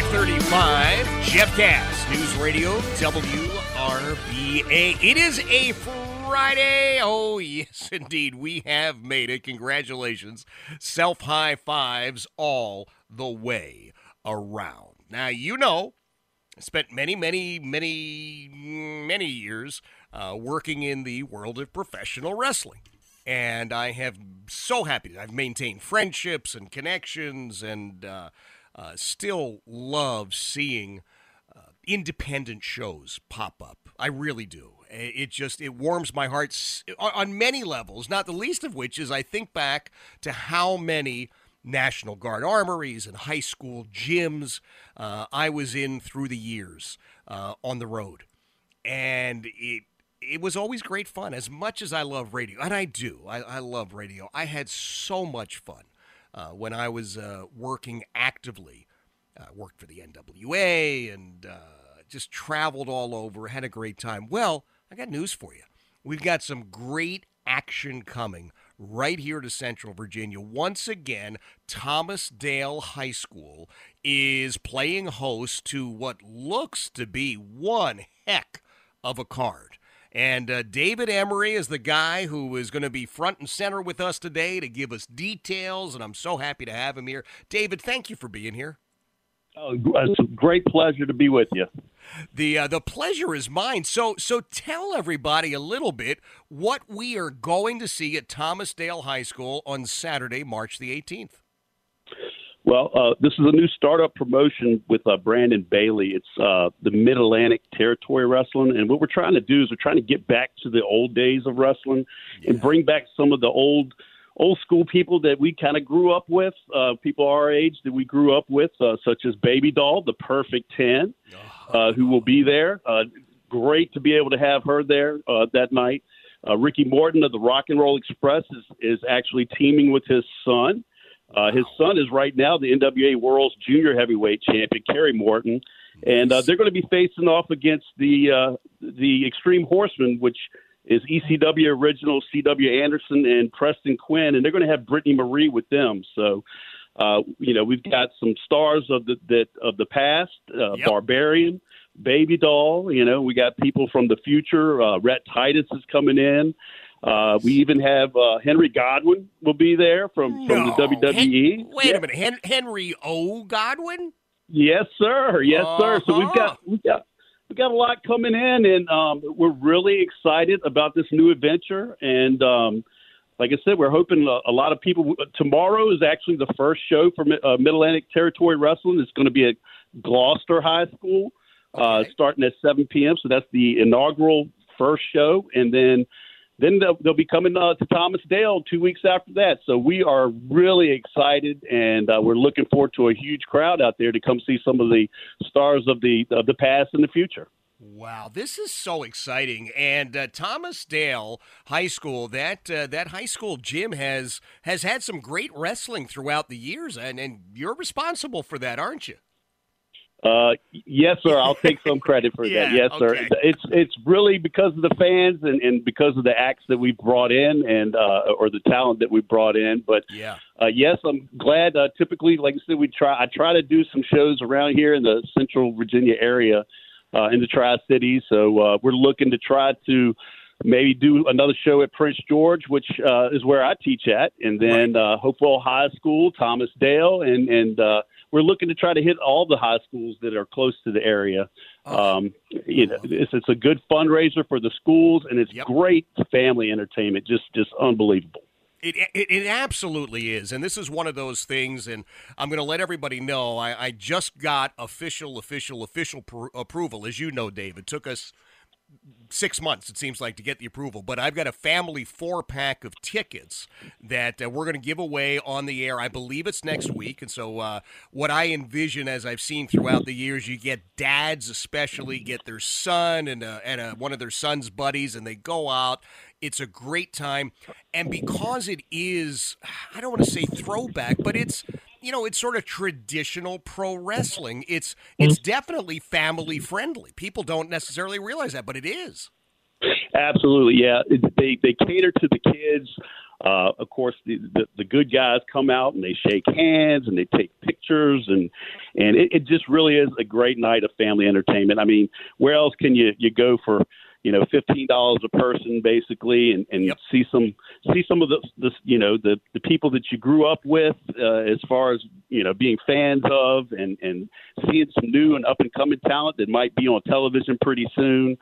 535, Jeff Katz, News Radio, WRVA. It is a Friday. Oh, yes, indeed. We have made it. Congratulations. Self high fives all the way around. Now, you know, I spent many, many, many, many years uh, working in the world of professional wrestling. And I have so happy. I've maintained friendships and connections and, uh, uh, still love seeing uh, independent shows pop up. I really do. It just it warms my heart on many levels. Not the least of which is I think back to how many National Guard armories and high school gyms uh, I was in through the years uh, on the road, and it it was always great fun. As much as I love radio, and I do, I, I love radio. I had so much fun uh, when I was uh, working actively. Uh, worked for the NWA and uh, just traveled all over, had a great time. Well, I got news for you. We've got some great action coming right here to Central Virginia. Once again, Thomas Dale High School is playing host to what looks to be one heck of a card. And uh, David Emery is the guy who is going to be front and center with us today to give us details, and I'm so happy to have him here. David, thank you for being here. Oh, it's a great pleasure to be with you. The uh, the pleasure is mine. So so tell everybody a little bit what we are going to see at Thomas Dale High School on Saturday, March the 18th. Well, uh, this is a new startup promotion with uh, Brandon Bailey. It's uh, the Mid Atlantic Territory Wrestling, and what we're trying to do is we're trying to get back to the old days of wrestling yeah. and bring back some of the old old school people that we kind of grew up with, uh, people our age that we grew up with, uh, such as Baby Doll, the Perfect Ten, uh, who will be there. Uh, great to be able to have her there uh, that night. Uh, Ricky Morton of the Rock and Roll Express is, is actually teaming with his son. Uh, his son is right now the NWA World's Junior Heavyweight Champion, Kerry Morton, and uh, they're going to be facing off against the uh, the Extreme Horsemen, which is ECW original C.W. Anderson and Preston Quinn, and they're going to have Brittany Marie with them. So, uh, you know, we've got some stars of the that of the past, uh, yep. Barbarian, Baby Doll. You know, we got people from the future. Uh, Rhett Titus is coming in. Uh, we even have uh, Henry Godwinn will be there from, from no. the WWE. Hen- wait yeah. a minute, Hen- Henry O. Godwinn? Yes, sir. Yes, uh-huh. sir. So we've got we've got we got a lot coming in, and um, we're really excited about this new adventure. And um, like I said, we're hoping a, a, lot of people. Tomorrow is actually the first show for uh, Mid Atlantic Territory Wrestling. It's going to be at Gloucester High School, uh, okay. uh, starting at 7 p.m. So that's the inaugural first show, and then then they'll, they'll be coming uh, to Thomas Dale two weeks after that. So we are really excited, and uh, we're looking forward to a huge crowd out there to come see some of the stars of the of the past and the future. Wow, this is so exciting! And uh, Thomas Dale High School, that uh, that high school gym has has had some great wrestling throughout the years, and and you're responsible for that, aren't you? Uh, yes, sir. I'll take some credit for Yeah, that. Yes, sir. okay. It's it's really because of the fans and, and because of the acts that we brought in and uh, or the talent that we brought in. But Yeah. uh, yes, I'm glad. Uh, typically, like I said, we try. I try to do some shows around here in the Central Virginia area, uh, in the Tri Cities. So uh, we're looking to try to maybe do another show at Prince George, which uh, is where I teach at, and then uh, Hopewell High School, Thomas Dale, and and uh, we're looking to try to hit all the high schools that are close to the area. Um, you know, it's, it's a good fundraiser for the schools, and it's Yep. great family entertainment. Just just unbelievable. It, it, it absolutely is. And this is one of those things, and I'm going to let everybody know I, I just got official, official, official pr- approval. As you know, Dave, it took us six months, it seems like, to get the approval. But I've got a family four pack of tickets that uh, we're going to give away on the air. I believe it's next week. And so, uh, what I envision, as I've seen throughout the years, you get dads, especially, get their son and, uh, and uh, one of their son's buddies, and they go out. It's a great time. And because it is, I don't want to say throwback, but it's you know, it's sort of traditional pro wrestling. It's it's definitely family friendly. People don't necessarily realize that, but it is. Absolutely, yeah. They they cater to the kids. Uh, of course, the, the the good guys come out and they shake hands and they take pictures and and it, it just really is a great night of family entertainment. I mean, where else can you you go for you know fifteen dollars a person basically and and Yep. see some see some of the the you know the the people that you grew up with uh, as far as you know being fans of and and seeing some new and up and coming talent that might be on television pretty soon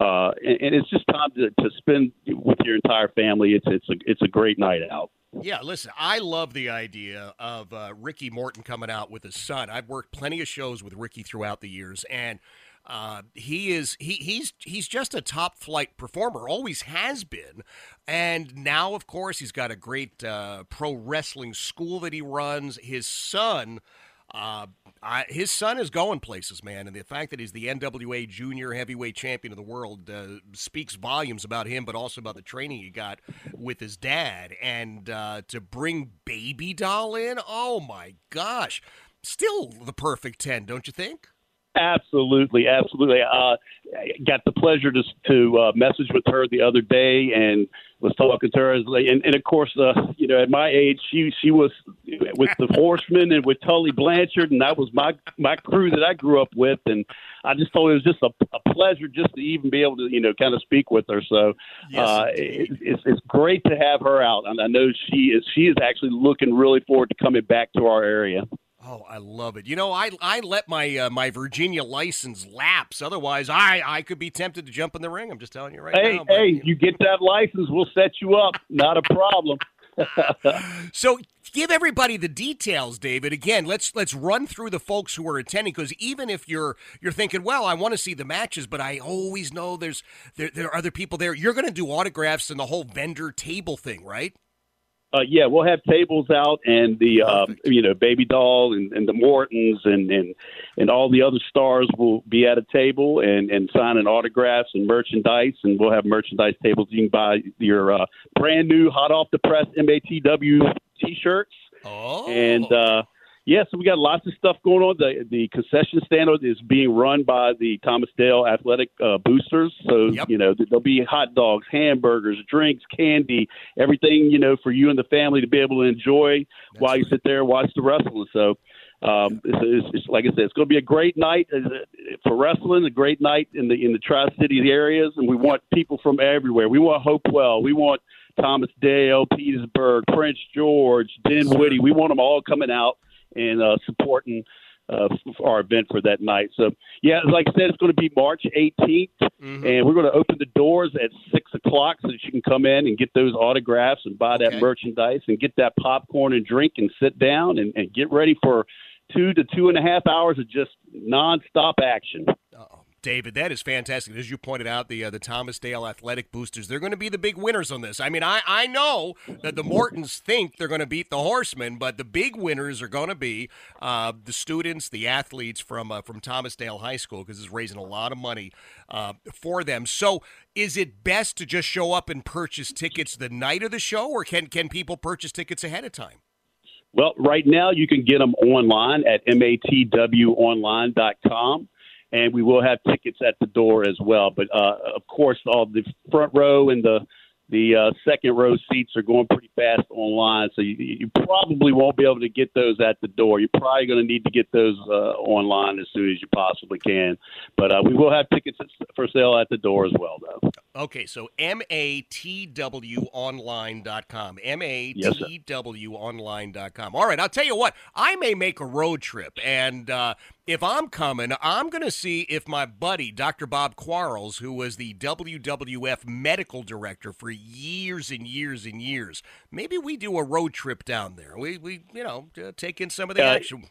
uh, and, and it's just time to, to spend with your entire family. It's it's a it's a great night out. Yeah, listen, I love the idea of uh, Ricky Morton coming out with his son. I've worked plenty of shows with Ricky throughout the years, and uh, he is he he's he's just a top flight performer, always has been, and now of course he's got a great uh, pro wrestling school that he runs. His son. Uh, I, his son is going places, man, and the fact that he's the NWA Junior Heavyweight Champion of the world uh, speaks volumes about him, but also about the training he got with his dad. And uh, to bring Baby Doll in, oh my gosh, still the perfect ten, don't you think? Absolutely, absolutely. Uh, I got the pleasure to to uh, message with her the other day and was talking to her. And, and of course, uh, you know, at my age, she she was with the Horsemen and with Tully Blanchard, and that was my my crew that I grew up with. And I just thought it was just a, a pleasure just to even be able to you know kind of speak with her. So Yes, uh, it, it's it's great to have her out, and I know she is she is actually looking really forward to coming back to our area. Oh, I love it. You know, I I let my uh, my Virginia license lapse. Otherwise, I I could be tempted to jump in the ring. I'm just telling you right Hey, now. but, hey, you know. you get that license, we'll set you up. Not a problem. So give everybody the details, David. Again, let's let's run through the folks who are attending because even if you're you're thinking, well, I want to see the matches, but I always know there's there, there are other people there. You're going to do autographs and the whole vendor table thing, right? Uh, yeah, we'll have tables out, and the Perfect. you know baby doll and, and the Mortons and, and and all the other stars will be at a table and and signing autographs and merchandise, and we'll have merchandise tables. You can buy your uh, brand new hot off the press MATW t-shirts, Oh, and uh, yeah, so we got lots of stuff going on. The the concession stand is being run by the Thomas Dale Athletic uh, Boosters. So Yep. you know there'll be hot dogs, hamburgers, drinks, candy, everything you know for you and the family to be able to enjoy while you sit there and watch the wrestling. So. Um, it's, it's, it's like I said, it's going to be a great night uh, for wrestling, a great night in the in the Tri Cities areas, and we want people from everywhere. We want Hopewell, we want Thomas Dale, Petersburg, Prince George, Dinwiddie. We want them all coming out and uh, supporting uh, our event for that night. So, yeah, like I said, it's going to be March 18th, Mhm. and we're going to open the doors at six o'clock so that you can come in and get those autographs and buy Okay. that merchandise and get that popcorn and drink and sit down and, and get ready for two to two and a half hours of just nonstop action. David, that is fantastic. As you pointed out, the uh, the Thomas Dale Athletic Boosters, they're going to be the big winners on this. I mean, I, I know that the Mortons think they're going to beat the Horsemen, but the big winners are going to be uh, the students, the athletes from uh, from Thomas Dale High School, because it's raising a lot of money uh, for them. So, is it best to just show up and purchase tickets the night of the show, or can can people purchase tickets ahead of time? Well, right now you can get them online at matwonline.com and we will have tickets at the door as well. But uh, of course, all the front row and the the uh, second row seats are going pretty fast online, so you, you probably won't be able to get those at the door. You're probably going to need to get those uh, online as soon as you possibly can. But uh, we will have tickets for sale at the door as well, though. Okay, so matwonline.com. matwonline.com. All right, I'll tell you what, I may make a road trip, and uh, if I'm coming, I'm going to see if my buddy, Dr. Bob Quarles, who was the WWF medical director for years and years and years, maybe we do a road trip down there. We, we you know, take in some of the uh, action.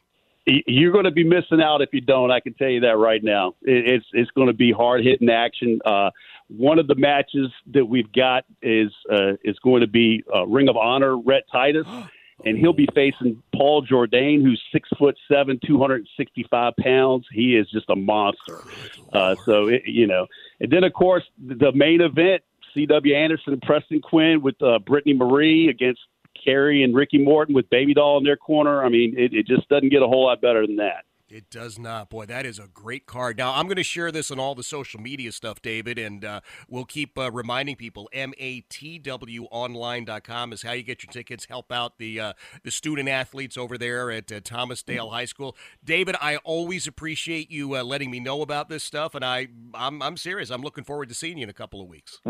You're going to be missing out if you don't. I can tell you that right now. It's it's going to be hard hitting action. Uh, one of the matches that we've got is uh, is going to be uh, Ring of Honor Rhett Titus. and he'll be facing Paul Jourdain, who's six foot seven, two hundred and sixty five pounds. He is just a monster. Uh, so it, you know, and then of course the main event, C.W. Anderson and Preston Quinn with uh, Brittany Marie against Kerry and Ricky Morton with Baby Doll in their corner. I mean, it, it just doesn't get a whole lot better than that. It does not. Boy, that is a great card. Now, I'm going to share this on all the social media stuff, David, and uh, we'll keep uh, reminding people. MATWOnline.com is how you get your tickets. Help out the uh, the student athletes over there at uh, Thomas Dale High School. David, I always appreciate you uh, letting me know about this stuff, and I I'm, I'm serious. I'm looking forward to seeing you in a couple of weeks.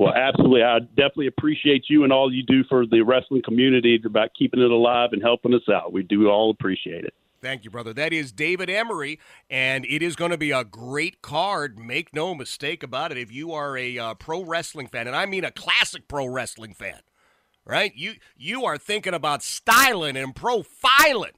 Well, absolutely. I definitely appreciate you and all you do for the wrestling community about keeping it alive and helping us out. We do all appreciate it. Thank you, brother. That is David Emery, and it is going to be a great card. Make no mistake about it. If you are a uh, pro wrestling fan, and I mean a classic pro wrestling fan, right? You you are thinking about styling and profiling.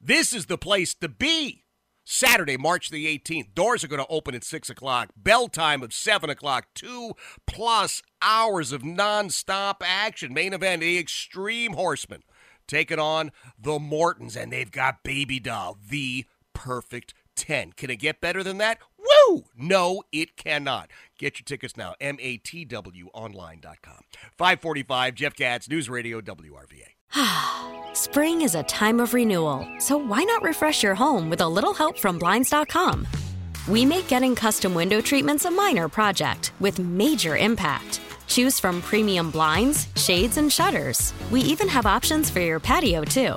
This is the place to be. Saturday, March the 18th. Doors are going to open at 6 o'clock. Bell time of 7 o'clock. Two plus hours of nonstop action. Main event, the Extreme Horsemen taking on the Mortons, and they've got Baby Doll, the perfect 10. Can it get better than that? Woo! No, it cannot. Get your tickets now. MATWOnline.com. 545, Jeff Katz, News Radio, WRVA. Spring is a time of renewal, so why not refresh your home with a little help from Blinds.com? We make getting custom window treatments a minor project with major impact. Choose from premium blinds, shades, and shutters. We even have options for your patio, too.